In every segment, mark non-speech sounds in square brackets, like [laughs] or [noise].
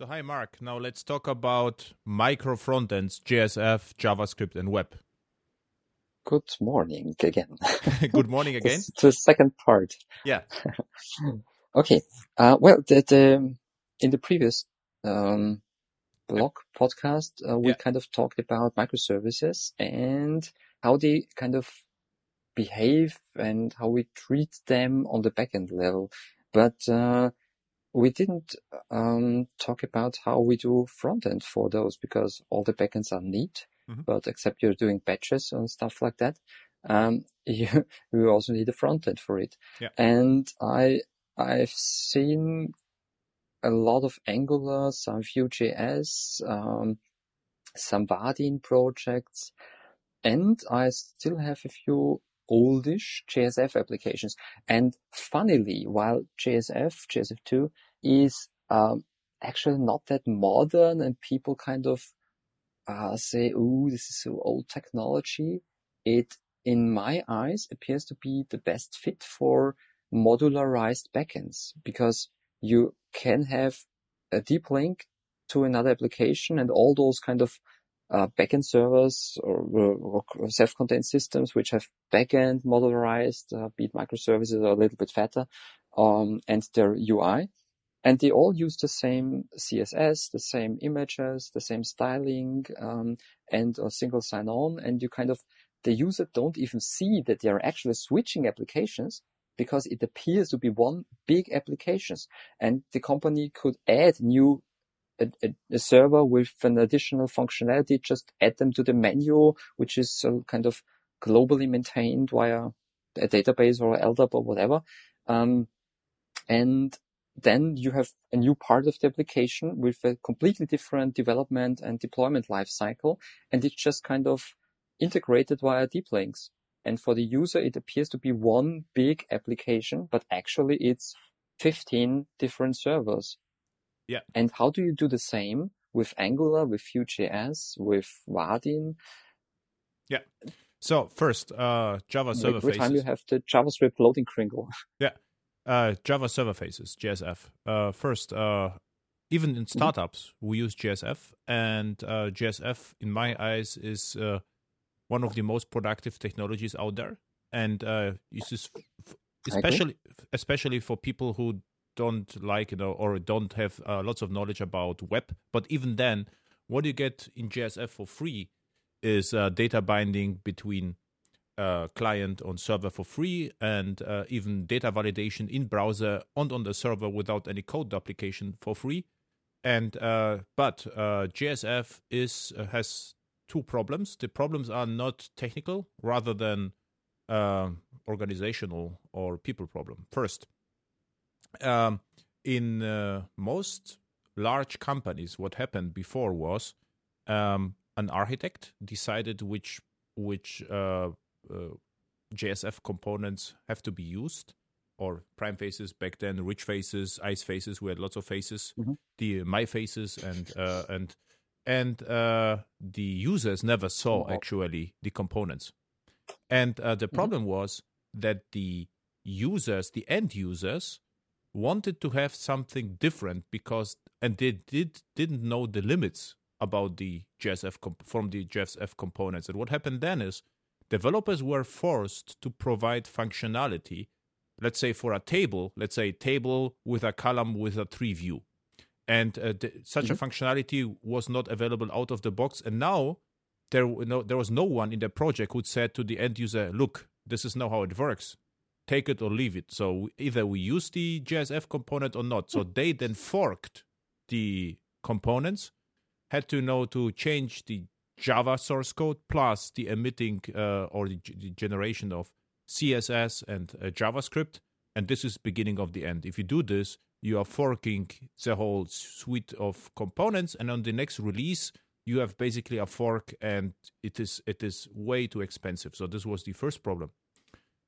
So, hi, Mark. Now let's talk about micro frontends, JSF, JavaScript, and web. Good morning again. [laughs] Good morning [laughs] again. the second part. Yeah. [laughs] okay. Uh, well, the, the, in the previous um, blog podcast, uh, we Yeah. kind of talked about microservices and how they kind of behave and how we treat them on the backend level. But uh, we didn't um, talk about how we do front end for those because all the backends are neat, Mhm. but except you're doing batches and stuff like that. Um, [laughs] you, you also need a front end for it. Yeah. And I, I've seen a lot of Angular, some Vue.js, um, some Vaadin projects, and I still have a few oldish JSF applications. And funnily, while JSF, JSF2 is um, actually not that modern and people kind of uh, say, "Oh, this is so old technology, it, in my eyes, appears to be the best fit for modularized backends because you can have a deep link to another application and all those kind of uh, backend servers or, or self-contained systems which have backend modularized, uh, be it microservices or a little bit fatter, um, and their UI. And they all use the same CSS, the same images, the same styling, um, and a single sign-on. And you kind of, the user don't even see that they are actually switching applications because it appears to be one big applications. And the company could add new a, a, a server with an additional functionality, just add them to the menu, which is uh, kind of globally maintained via a database or LDAP or whatever. Um, and then you have a new part of the application with a completely different development and deployment lifecycle. And it's just kind of integrated via deep links. And for the user, it appears to be one big application, but actually it's 15 different servers. Yeah. And how do you do the same with Angular, with Vue.js, with Vaadin? So, first, uh, Java server Every time you have the JavaScript loading kringle. Uh, Java server faces, JSF. Uh, first, uh, even in startups, we use JSF, and uh, JSF, in my eyes, is uh, one of the most productive technologies out there. And uh, this is f- f- I agree. especially especially for people who don't like you know or don't have uh, lots of knowledge about web. But even then, what you get in JSF for free is uh, data binding between uh, client on server for free and uh, even data validation in browser and on the server without any code duplication for free. And uh, but uh, JSF is uh, has two problems. The problems are not technical, rather than uh, organizational or people problem. First, um, in most large companies, what happened before was um, an architect decided which which uh, JSF components have to be used, or PrimeFaces back then, RichFaces, ice faces. We had lots of faces, Mhm. the MyFaces, and uh, and and uh, the users never saw actually the components. And uh, the problem was that the users, the end users, wanted to have something different because, and they did didn't know the limits about the JSF comp- from the JSF components. And what happened then is developers were forced to provide functionality. Let's say for a table, let's say table with a column with a tree view, and uh, th- such a functionality was not available out of the box. And now there no, there was no one in the project who said to the end user, "Look, this is now how it works. Take it or leave it." So either we use the JSF component or not. So they then forked the components, had to know to change the Java source code plus the emitting uh, or the, g- the generation of CSS and uh, JavaScript, and this is beginning of the end. If you do this, you are forking the whole suite of components, and on the next release, you have basically a fork, and it is it is way too expensive. So this was the first problem.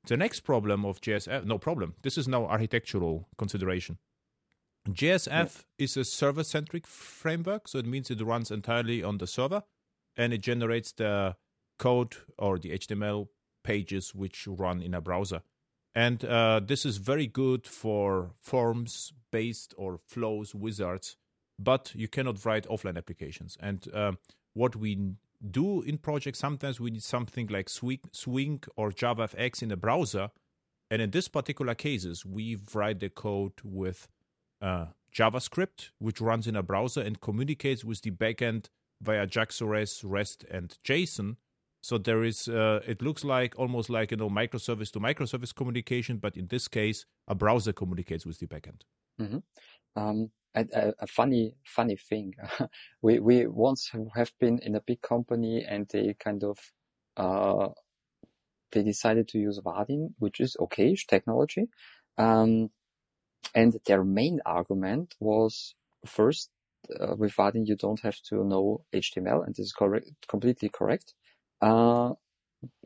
The next problem of JSF, no problem. This is now architectural consideration. JSF is a server centric framework, so it means it runs entirely on the server and it generates the code or the HTML pages which run in a browser. And uh, this is very good for forms based or flows wizards. but you cannot write offline applications. And uh, what we do in projects, sometimes we need something like Swing, Swing or JavaFX in a browser. And in this particular cases, we write the code with uh, JavaScript, which runs in a browser and communicates with the backend via JAX-RS, REST, and JSON. So there is, uh, it looks like almost like you know microservice to microservice communication, but in this case, a browser communicates with the backend. Mm-hmm. Um, a, a, funny, funny thing. [laughs] we we once have been in a big company, and they kind of uh, they decided to use Vaadin, which is okay technology. Um, and their main argument was first, uh, with Vaadin, you don't have to know HTML, and this is correct, completely correct. Uh,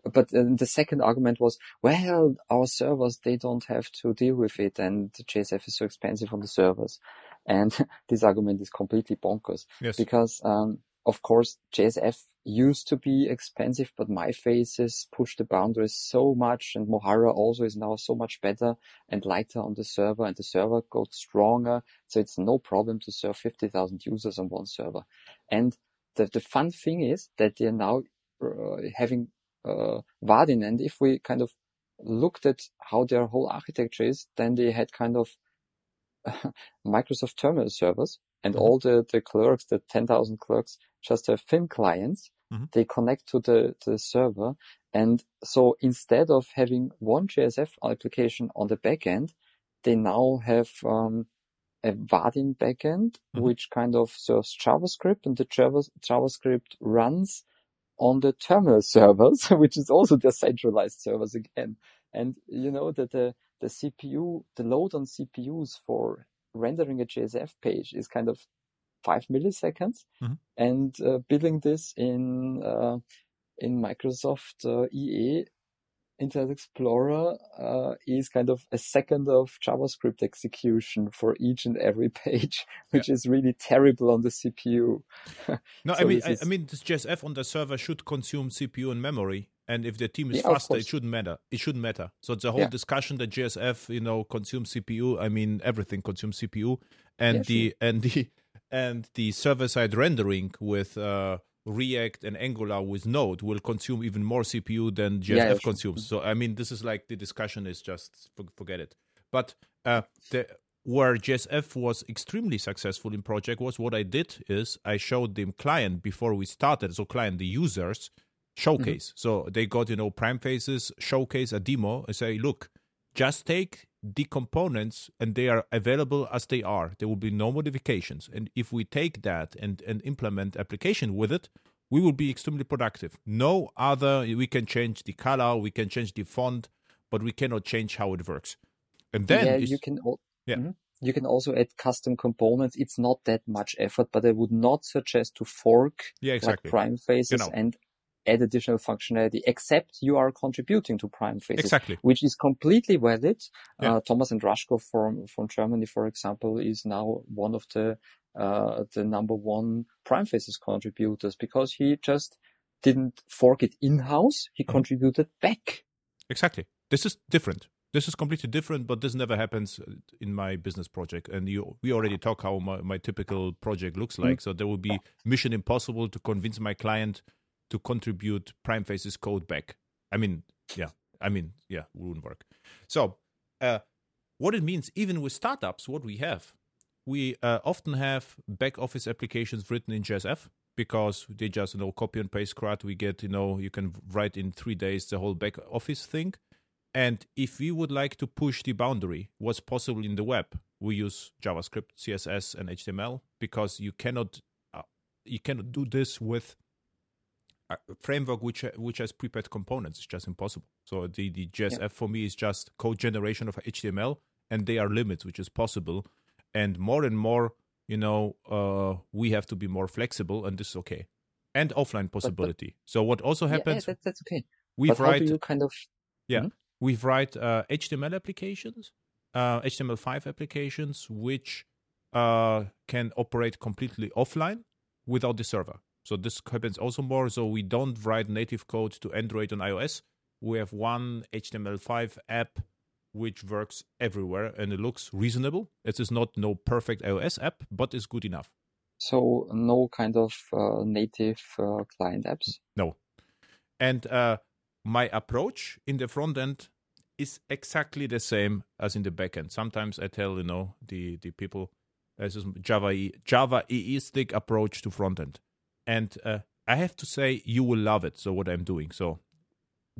but the second argument was, well, our servers, they don't have to deal with it and JSF is so expensive on the servers. And [laughs] this argument is completely bonkers yes. because, um, of course, JSF used to be expensive, but MyFaces pushed the boundaries so much and Mojarra also is now so much better and lighter on the server and the server got stronger. So it's no problem to serve 50,000 users on one server. And the, the fun thing is that they're now uh, having uh, Vaadin. And if we kind of looked at how their whole architecture is, then they had kind of [laughs] Microsoft terminal servers and mm-hmm. all the, the clerks, the 10,000 clerks just have thin clients. Mm-hmm. They connect to the, to the server. And so instead of having one JSF application on the backend, they now have, um, a Vaadin backend, mm-hmm. which kind of serves JavaScript and the JavaScript runs on the terminal [laughs] servers, which is also the centralized servers again. And you know that the, the CPU, the load on CPUs for rendering a JSF page is kind of five milliseconds. Mm-hmm. And uh, building this in, uh, in Microsoft uh, EA Internet Explorer uh, is kind of a second of JavaScript execution for each and every [laughs] page, which yeah. is really terrible on the CPU. no, [laughs] so I mean, is... I, mean, this JSF on the server should consume CPU and memory, and if the team is yeah, faster, it shouldn't matter. It shouldn't matter. So the whole yeah. discussion that JSF, you know, consumes CPU. I mean, everything consumes CPU, and the sure. and the and the server side rendering with. Uh, React and Angular with Node will consume even more CPU than JSF yeah, consumes. Sure. So I mean, this is like the discussion is just forget it. But uh, the, where JSF was extremely successful in project was what I did is I showed them client before we started. So client, the users showcase. Mm-hmm. So they got you know prime PrimeFaces showcase a demo. and say, look, just take the components and they are available as they are. There will be no modifications. And if we take that and, and implement application with it, we will be extremely productive. No other, we can change the color, we can change the font, but we cannot change how it works. And then yeah, you can, yeah. Mm-hmm. You can also add custom components. It's not that much effort, but I would not suggest to fork yeah, exactly. like PrimeFaces you know. and add additional functionality, except you are contributing to prime PrimeFaces. Exactly. Which is completely valid. Yeah. Uh, Thomas Andraschko from, from Germany, for example, is now one of the, uh, the number one prime PrimeFaces contributors because he just didn't fork it in-house. He mm-hmm. contributed back. Exactly. This is different. This is completely different, but this never happens in my business project. And you, we already talk how my, my typical project looks like. Mm-hmm. So there will be mission impossible to convince my client to contribute PrimeFace's code back. I mean, yeah, I mean, yeah, wouldn't work. So, uh, what it means, even with startups, what we have, we uh, often have back office applications written in JSF because they just you know copy and paste CRUD. We get you know you can write in three days the whole back office thing. And if we would like to push the boundary, what's possible in the web, we use JavaScript, CSS, and HTML because you cannot uh, you cannot do this with framework which which has prepared components is just impossible. So the the JSF yeah. for me is just code generation of HTML, and there are limits which is possible, and more and more, you know, uh, we have to be more flexible, and this is okay, and offline possibility. But, but, so what also happens? Yeah, that, that's okay. We've write you kind of yeah, mm-hmm. we write uh, HTML applications, uh, HTML5 applications, which uh, can operate completely offline without the server. So this happens also more. So we don't write native code to Android and iOS. We have one HTML5 app which works everywhere and it looks reasonable. It is not no perfect iOS app, but it's good enough. So no kind of uh, native uh, client apps. No, and uh, my approach in the front end is exactly the same as in the back end. Sometimes I tell you know the the people this is Java Java EEstic approach to front end, and uh, I have to say you will love it. So what I'm doing so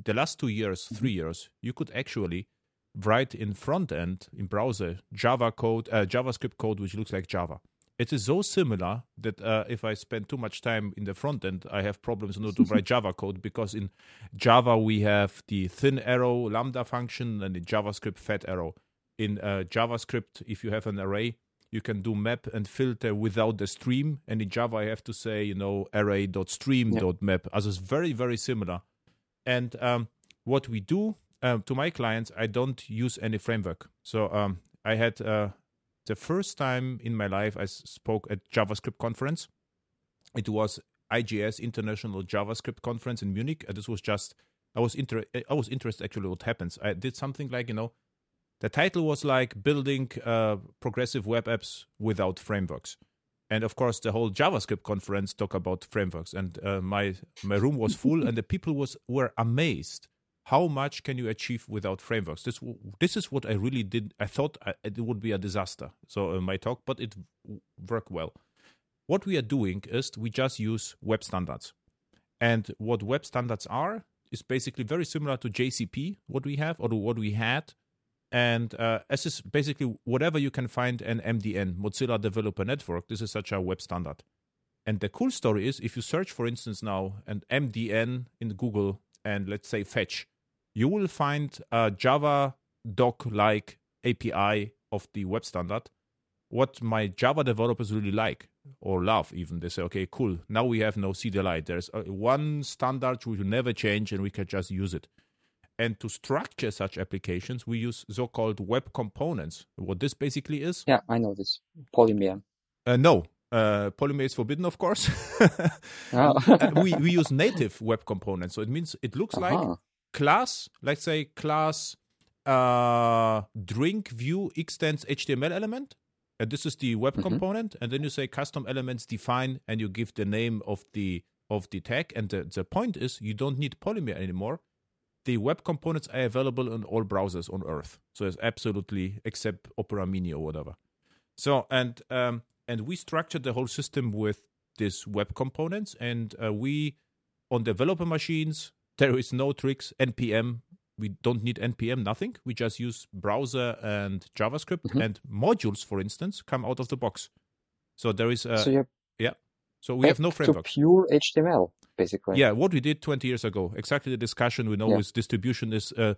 the last two years, three years, you could actually write in front end in browser Java code, uh, JavaScript code, which looks like Java. It is so similar that uh, if I spend too much time in the front end, I have problems in order to write [laughs] Java code because in Java we have the thin arrow lambda function and in JavaScript fat arrow. In uh, JavaScript, if you have an array, you can do map and filter without the stream. And in Java, I have to say, you know, array.stream.map. Yeah. As it's very, very similar. And um, what we do um, to my clients, I don't use any framework. So um, I had uh, the first time in my life I spoke at JavaScript conference. It was IJS International JavaScript Conference in Munich. And this was just I was inter- I was interested actually what happens. I did something like you know, the title was like building uh, progressive web apps without frameworks, and of course the whole JavaScript conference talk about frameworks. And uh, my my room was full, and the [laughs] people was were amazed how much can you achieve without frameworks. This this is what i really did. I thought it would be a disaster. So uh, my talk but it worked well. What we are doing is we just use web standards. And what web standards are is basically very similar to jcp what we have or what we had and uh, is basically whatever you can find an mdn mozilla developer network this is such a web standard and the cool story is if you search for instance now an mdn in google and let's say fetch you will find a Java doc like API of the web standard. What my Java developers really like or love, even they say, okay, cool. Now we have no CDLI. There's one standard which will never change, and we can just use it. And to structure such applications, we use so-called web components. What this basically is? Yeah, I know this. Polymer. Uh, no, uh, Polymer is forbidden, of course. [laughs] oh. [laughs] Uh, we we use native web components, so it means it looks uh-huh. like class, let's say class uh, drink view extends HTML element. And this is the web mm-hmm. component. And then you say custom elements define and you give the name of the of the tag. And the, the point is you don't need Polymer anymore. The web components are available in all browsers on Earth. So it's absolutely except Opera Mini or whatever. So and um, and we structured the whole system with these web components and uh, we on developer machines [laughs] there is no tricks. NPM, we don't need NPM, nothing. We just use browser and JavaScript mm-hmm. and modules, for instance, come out of the box. So there is a, so yeah. So we have no framework. To pure HTML, basically. Yeah, what we did 20 years ago, exactly the discussion we know yeah. with distribution is uh,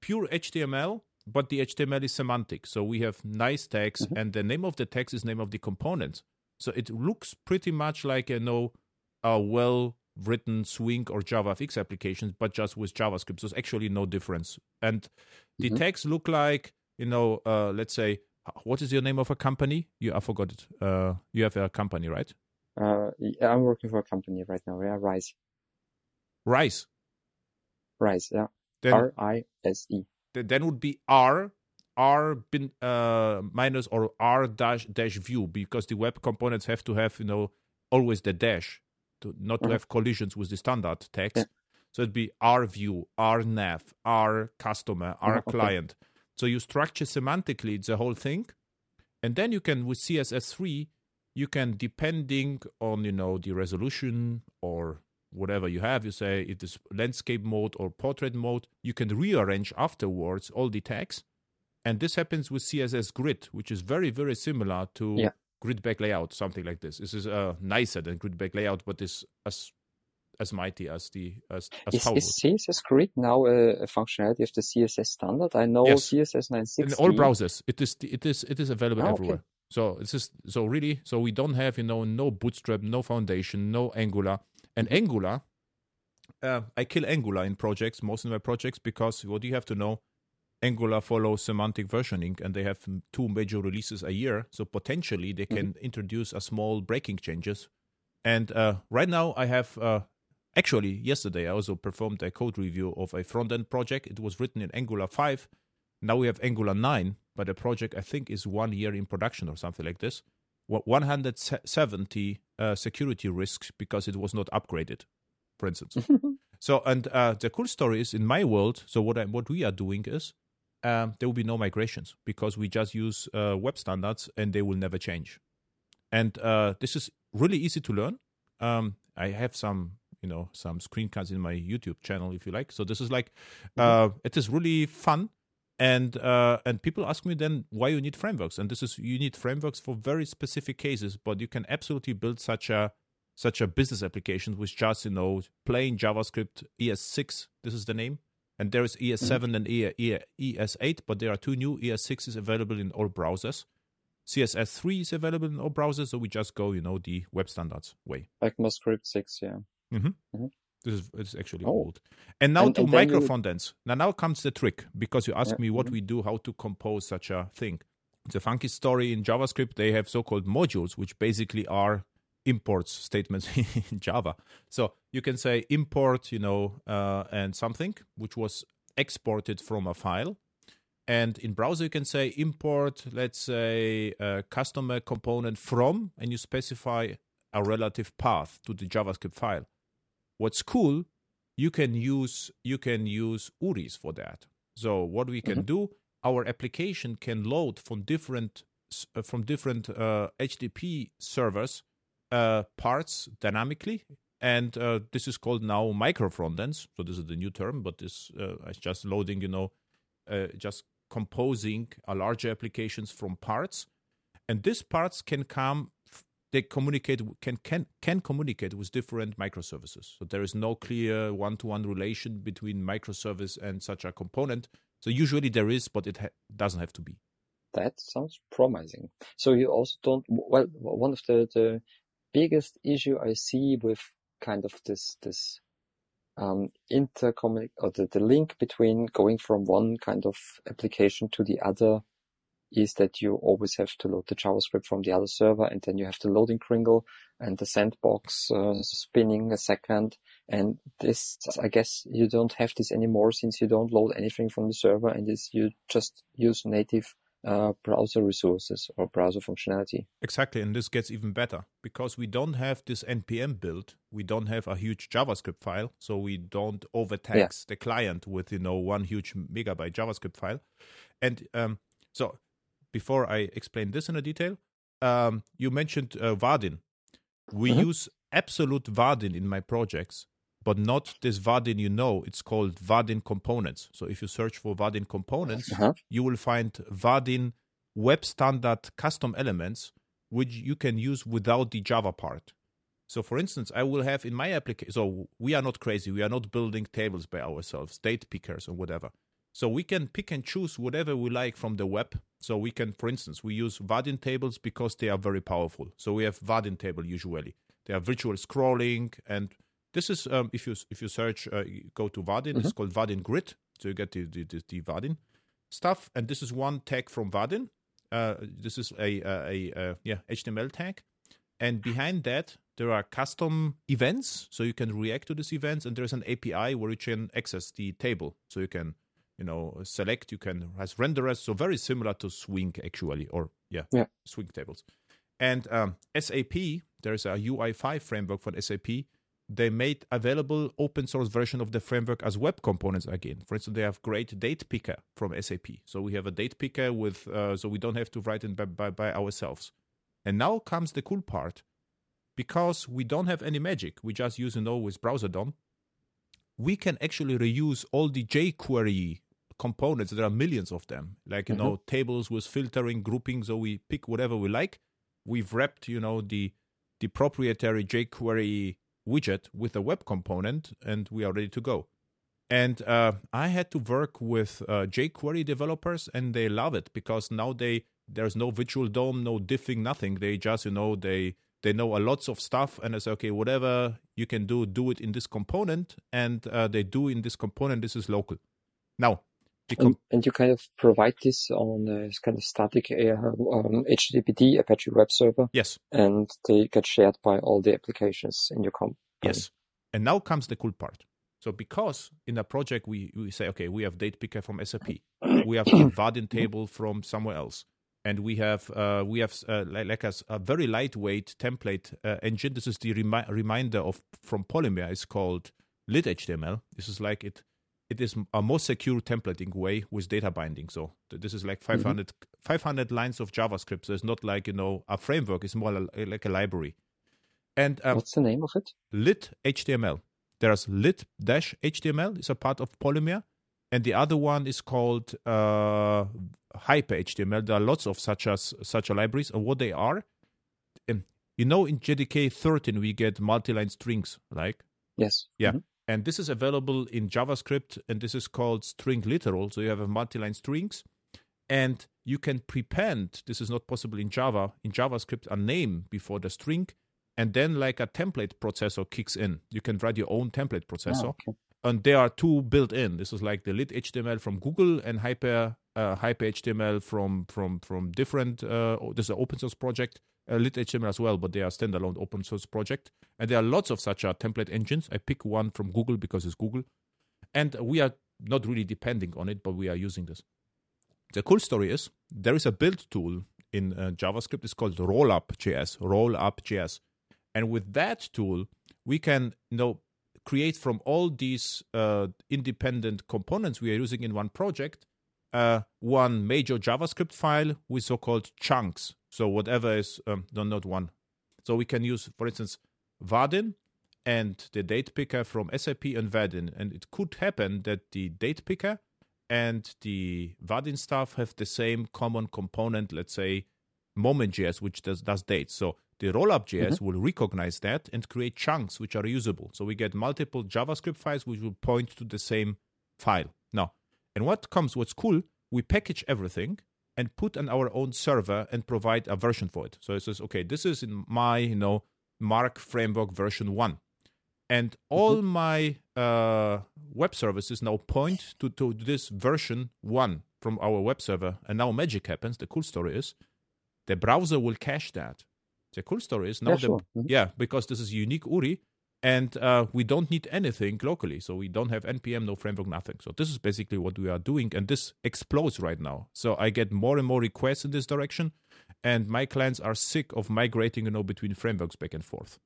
pure HTML, but the HTML is semantic. So we have nice tags, mm-hmm. and the name of the text is name of the component. So it looks pretty much like a you know a well written Swing or JavaFX applications, but just with JavaScript. So there's actually no difference. And the mm-hmm. tags look like, you know, uh, let's say, what is your name of a company? You, I forgot it. Uh, you have a company, right? Uh, I'm working for a company right now. Yeah, Rise. Rise. Rise. Yeah. R I S E. Then would be R R bin, uh, minus or R dash dash view because the web components have to have you know always the dash to not to mm-hmm. have collisions with the standard text. Yeah. So it'd be R view, R nav, R customer, R mm-hmm. client. Okay. So you structure semantically the whole thing, and then you can with CSS3 you can depending on you know the resolution or whatever you have you say it is landscape mode or portrait mode you can rearrange afterwards all the tags and this happens with css grid which is very very similar to yeah GridBagLayout, something like this. This is uh, nicer than GridBagLayout, but is as as mighty as the as, as is, is CSS Grid now a, a, functionality of the CSS standard? I know yes. CSS 960. In all browsers, it is it is it is available oh, everywhere. Okay. So it's just so really so we don't have you know no Bootstrap, no Foundation, no Angular, and Angular. Uh, I kill Angular in projects, most of my projects, because what you have to know Angular follows semantic versioning and they have two major releases a year. So potentially they can mm-hmm. introduce a small breaking changes. And uh, right now I have, uh, actually, yesterday I also performed a code review of a front end project. It was written in Angular 5. Now we have Angular 9, but the project I think is one year in production or something like this. 170 uh, security risks because it was not upgraded, for instance. [laughs] so, and uh, the cool story is in my world. So what I, what we are doing is um, there will be no migrations because we just use uh, web standards and they will never change. And uh, this is really easy to learn. Um, I have some you know some screencasts in my YouTube channel if you like. So this is like uh, it is really fun and uh, and people ask me then why you need frameworks and this is you need frameworks for very specific cases but you can absolutely build such a such a business application with just you know plain javascript es6 this is the name and there is es7 mm-hmm. and es8 but there are two new es6 is available in all browsers css3 is available in all browsers so we just go you know the web standards way ECMAScript 6 yeah mm-hmm. Mm-hmm. This is it's actually oh. old. And now and, to and micro front ends. Now now comes the trick because you asked yeah. me what we do, how to compose such a thing. It's a funky story in JavaScript. They have so-called modules, which basically are imports statements [laughs] in Java. So you can say import, you know, uh, and something which was exported from a file. And in browser, you can say import, let's say, a customer component from, and you specify a relative path to the JavaScript file. What's cool, you can use you can use URIs for that. So what we can mm-hmm. do, our application can load from different uh, from different uh, HTTP servers uh, parts dynamically, and uh, this is called now micro frontends. So this is the new term, but this uh, is just loading, you know, uh, just composing a larger applications from parts, and these parts can come they communicate can can can communicate with different microservices. So there is no clear one-to-one relation between microservice and such a component. So usually there is, but it ha- doesn't have to be. That sounds promising. So you also don't. Well, one of the the biggest issue I see with kind of this this um, intercommunic or the, the link between going from one kind of application to the other is that you always have to load the JavaScript from the other server and then you have the loading kringle and the sandbox uh, spinning a second. And this, I guess you don't have this anymore since you don't load anything from the server and this, you just use native uh, browser resources or browser functionality. Exactly, and this gets even better because we don't have this npm build. We don't have a huge JavaScript file, so we don't overtax yeah. the client with you know one huge megabyte JavaScript file. And um, so before I explain this in a detail, um, you mentioned uh, Vaadin. We mm-hmm. use absolute Vaadin in my projects, but not this Vaadin you know. It's called Vaadin components. So if you search for Vaadin components, uh-huh. you will find Vaadin web standard custom elements, which you can use without the Java part. So, for instance, I will have in my application. So we are not crazy. We are not building tables by ourselves, date pickers or whatever. So we can pick and choose whatever we like from the web. So we can, for instance, we use Vaadin tables because they are very powerful. So we have Vaadin table usually. They are virtual scrolling, and this is um, if you if you search, uh, go to Vaadin. Mm-hmm. It's called Vaadin Grid. So you get the the, the, the Vaadin stuff, and this is one tag from Vaadin. Uh, this is a, a, a, a yeah HTML tag, and behind that there are custom events, so you can react to these events, and there's an API where you can access the table, so you can you know select you can has renderers so very similar to swing actually or yeah, yeah. swing tables. And um, sap there's a ui5 framework for sap they made available open source version of the framework as web components again. For instance they have great date picker from sap so we have a date picker with uh, so we don't have to write it by, by, by ourselves. And now comes the cool part. Because we don't have any magic we just use you know with browser dom we can actually reuse all the jQuery components. There are millions of them, like you mm-hmm. know tables with filtering, grouping. So we pick whatever we like. We've wrapped you know the the proprietary jQuery widget with a web component, and we are ready to go. And uh, I had to work with uh, jQuery developers, and they love it because now they there's no virtual DOM, no diffing, nothing. They just you know they they know a lots of stuff and it's okay whatever you can do do it in this component and uh, they do in this component this is local now and, and, you kind of provide this on a kind of static uh, um, HTTPD Apache web server. Yes. And they get shared by all the applications in your company. Yes. And now comes the cool part. So because in a project we, we say, okay, we have date picker from SAP, [coughs] we have the Vaadin table from somewhere else. and we have uh, we have uh, like, like a, a, very lightweight template uh, engine. This is the remi- reminder of from Polymer. It's called lit HTML. This is like it. It is a more secure templating way with data binding. So this is like 500, mm-hmm. 500 lines of JavaScript. So it's not like you know a framework. It's more like a library. And um, what's the name of it? Lit HTML. There's lit dash HTML. It's a part of Polymer, and the other one is called uh, Hyper HTML. There are lots of such as such a libraries, and what they are, um, you know, in JDK 13 we get multi-line strings, like yes, yeah. Mm-hmm. And this is available in JavaScript, and this is called string literal. So you have a multi-line strings, and you can prepend. This is not possible in Java. In JavaScript, a name before the string, and then like a template processor kicks in. You can write your own template processor. Oh, okay. And there are two built in. This is like the lit HTML from Google and Hyper uh, Hyper HTML from from from different. Uh, this is an open source project. Uh, lit HTML as well, but they are standalone open source project. And there are lots of such uh, template engines. I pick one from Google because it's Google, and we are not really depending on it, but we are using this. The cool story is there is a build tool in uh, JavaScript. It's called Rollup.js. Rollup.js and with that tool, we can you know create from all these uh, independent components we are using in one project uh, one major JavaScript file with so-called chunks. So whatever is um, no, not one. So we can use, for instance, Vaadin and the date picker from SAP and Vaadin. And it could happen that the date picker and the Vaadin stuff have the same common component, let's say Moment.js, which does, does dates. So the rollup.js mm-hmm. will recognize that and create chunks which are usable. So we get multiple JavaScript files which will point to the same file. Now, and what comes, what's cool, we package everything and put on our own server and provide a version for it. So it says, okay, this is in my, you know, Mark framework version one. And all mm-hmm. my uh, web services now point to, to this version one from our web server. And now magic happens. The cool story is the browser will cache that. The cool story is now, yeah, the, sure. mm-hmm. yeah, because this is unique URI, and uh, we don't need anything locally. So we don't have npm, no framework, nothing. So this is basically what we are doing, and this explodes right now. So I get more and more requests in this direction, and my clients are sick of migrating, you know, between frameworks back and forth.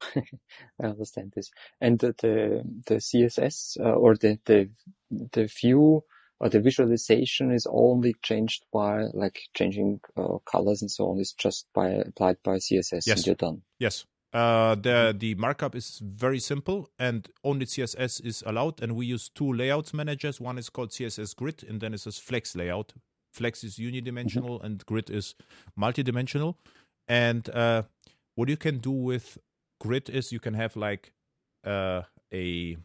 [laughs] I understand this, and the the, the CSS uh, or the the the view or the visualization is only changed by like changing uh, colors and so on is just by applied by css yes. and you're done yes uh, the the markup is very simple and only css is allowed and we use two layouts managers one is called css grid and then it says flex layout flex is unidimensional mm-hmm. and grid is multidimensional and uh, what you can do with grid is you can have like uh, a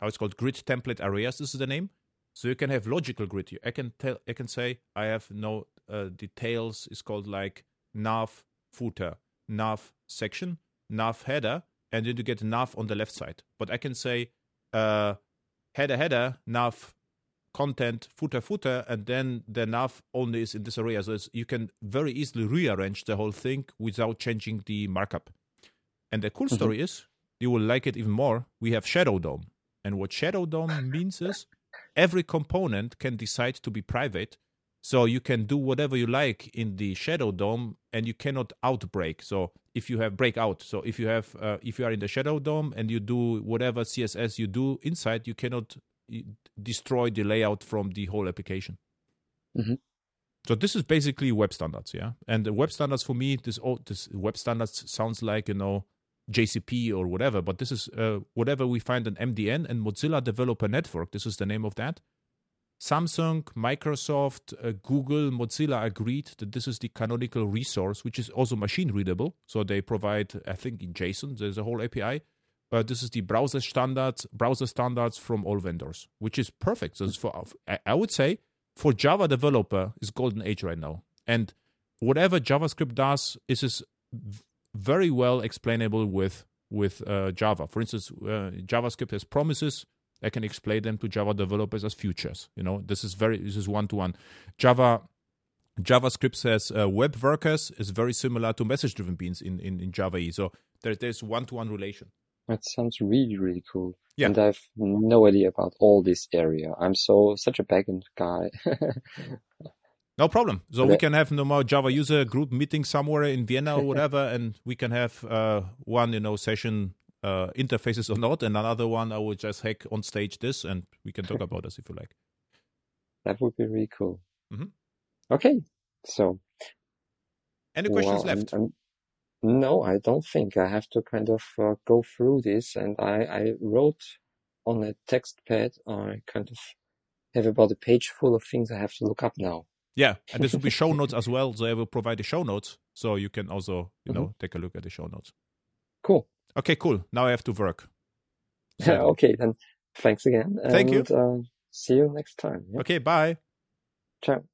how it's called grid template areas this is the name so you can have logical grid. I can tell. I can say I have no uh, details. It's called like nav footer, nav section, nav header, and then you get nav on the left side. But I can say uh, header header nav content footer footer, and then the nav only is in this area. So you can very easily rearrange the whole thing without changing the markup. And the cool mm-hmm. story is you will like it even more. We have Shadow DOM, and what Shadow DOM means is every component can decide to be private. So you can do whatever you like in the Shadow DOM, and you cannot outbreak. So if you have breakout, so if you have uh, if you are in the Shadow DOM and you do whatever CSS you do inside, you cannot destroy the layout from the whole application. Mm-hmm. So this is basically web standards, yeah. And the web standards for me, this oh, this web standards sounds like you know JCP or whatever, but this is uh, whatever we find in MDN and Mozilla Developer Network. This is the name of that. Samsung, Microsoft, uh, Google, Mozilla agreed that this is the canonical resource, which is also machine readable. So they provide, I think, in JSON, there's a whole API. This is the browser standards, browser standards from all vendors, which is perfect. So for I would say for Java developer is golden age right now, and whatever JavaScript does is very well explainable with with uh, Java. For instance, uh, JavaScript has promises. I can explain them to Java developers as futures. You know, this is very this is one to one. Java JavaScript says uh, web workers is very similar to message driven beans in, in, in Java E. So there, there's one to one relation. That sounds really, really cool. Yeah. And I've no idea about all this area. I'm so such a backend guy. [laughs] No problem. So Okay. we can have no more Java user group meeting somewhere in Vienna or [laughs] whatever, and we can have uh, one, you know, session uh, interfaces or not, and another one I will just hack on stage this, and we can talk [laughs] about this if you like. That would be really cool. Mhm. Okay, so Any questions well, I'm- left? I'm- no, I don't think I have to kind of uh, go through this, and I I wrote on a text pad. I kind of have about a page full of things I have to look up now. Yeah, and this will be show [laughs] notes as well. So I will provide the show notes, so you can also, you Mhm. know, take a look at the show notes. Cool. Okay, cool. Now I have to work. [laughs] So- okay, then thanks again. Thank you. Uh, see you next time. Yeah? Okay, bye. Ciao.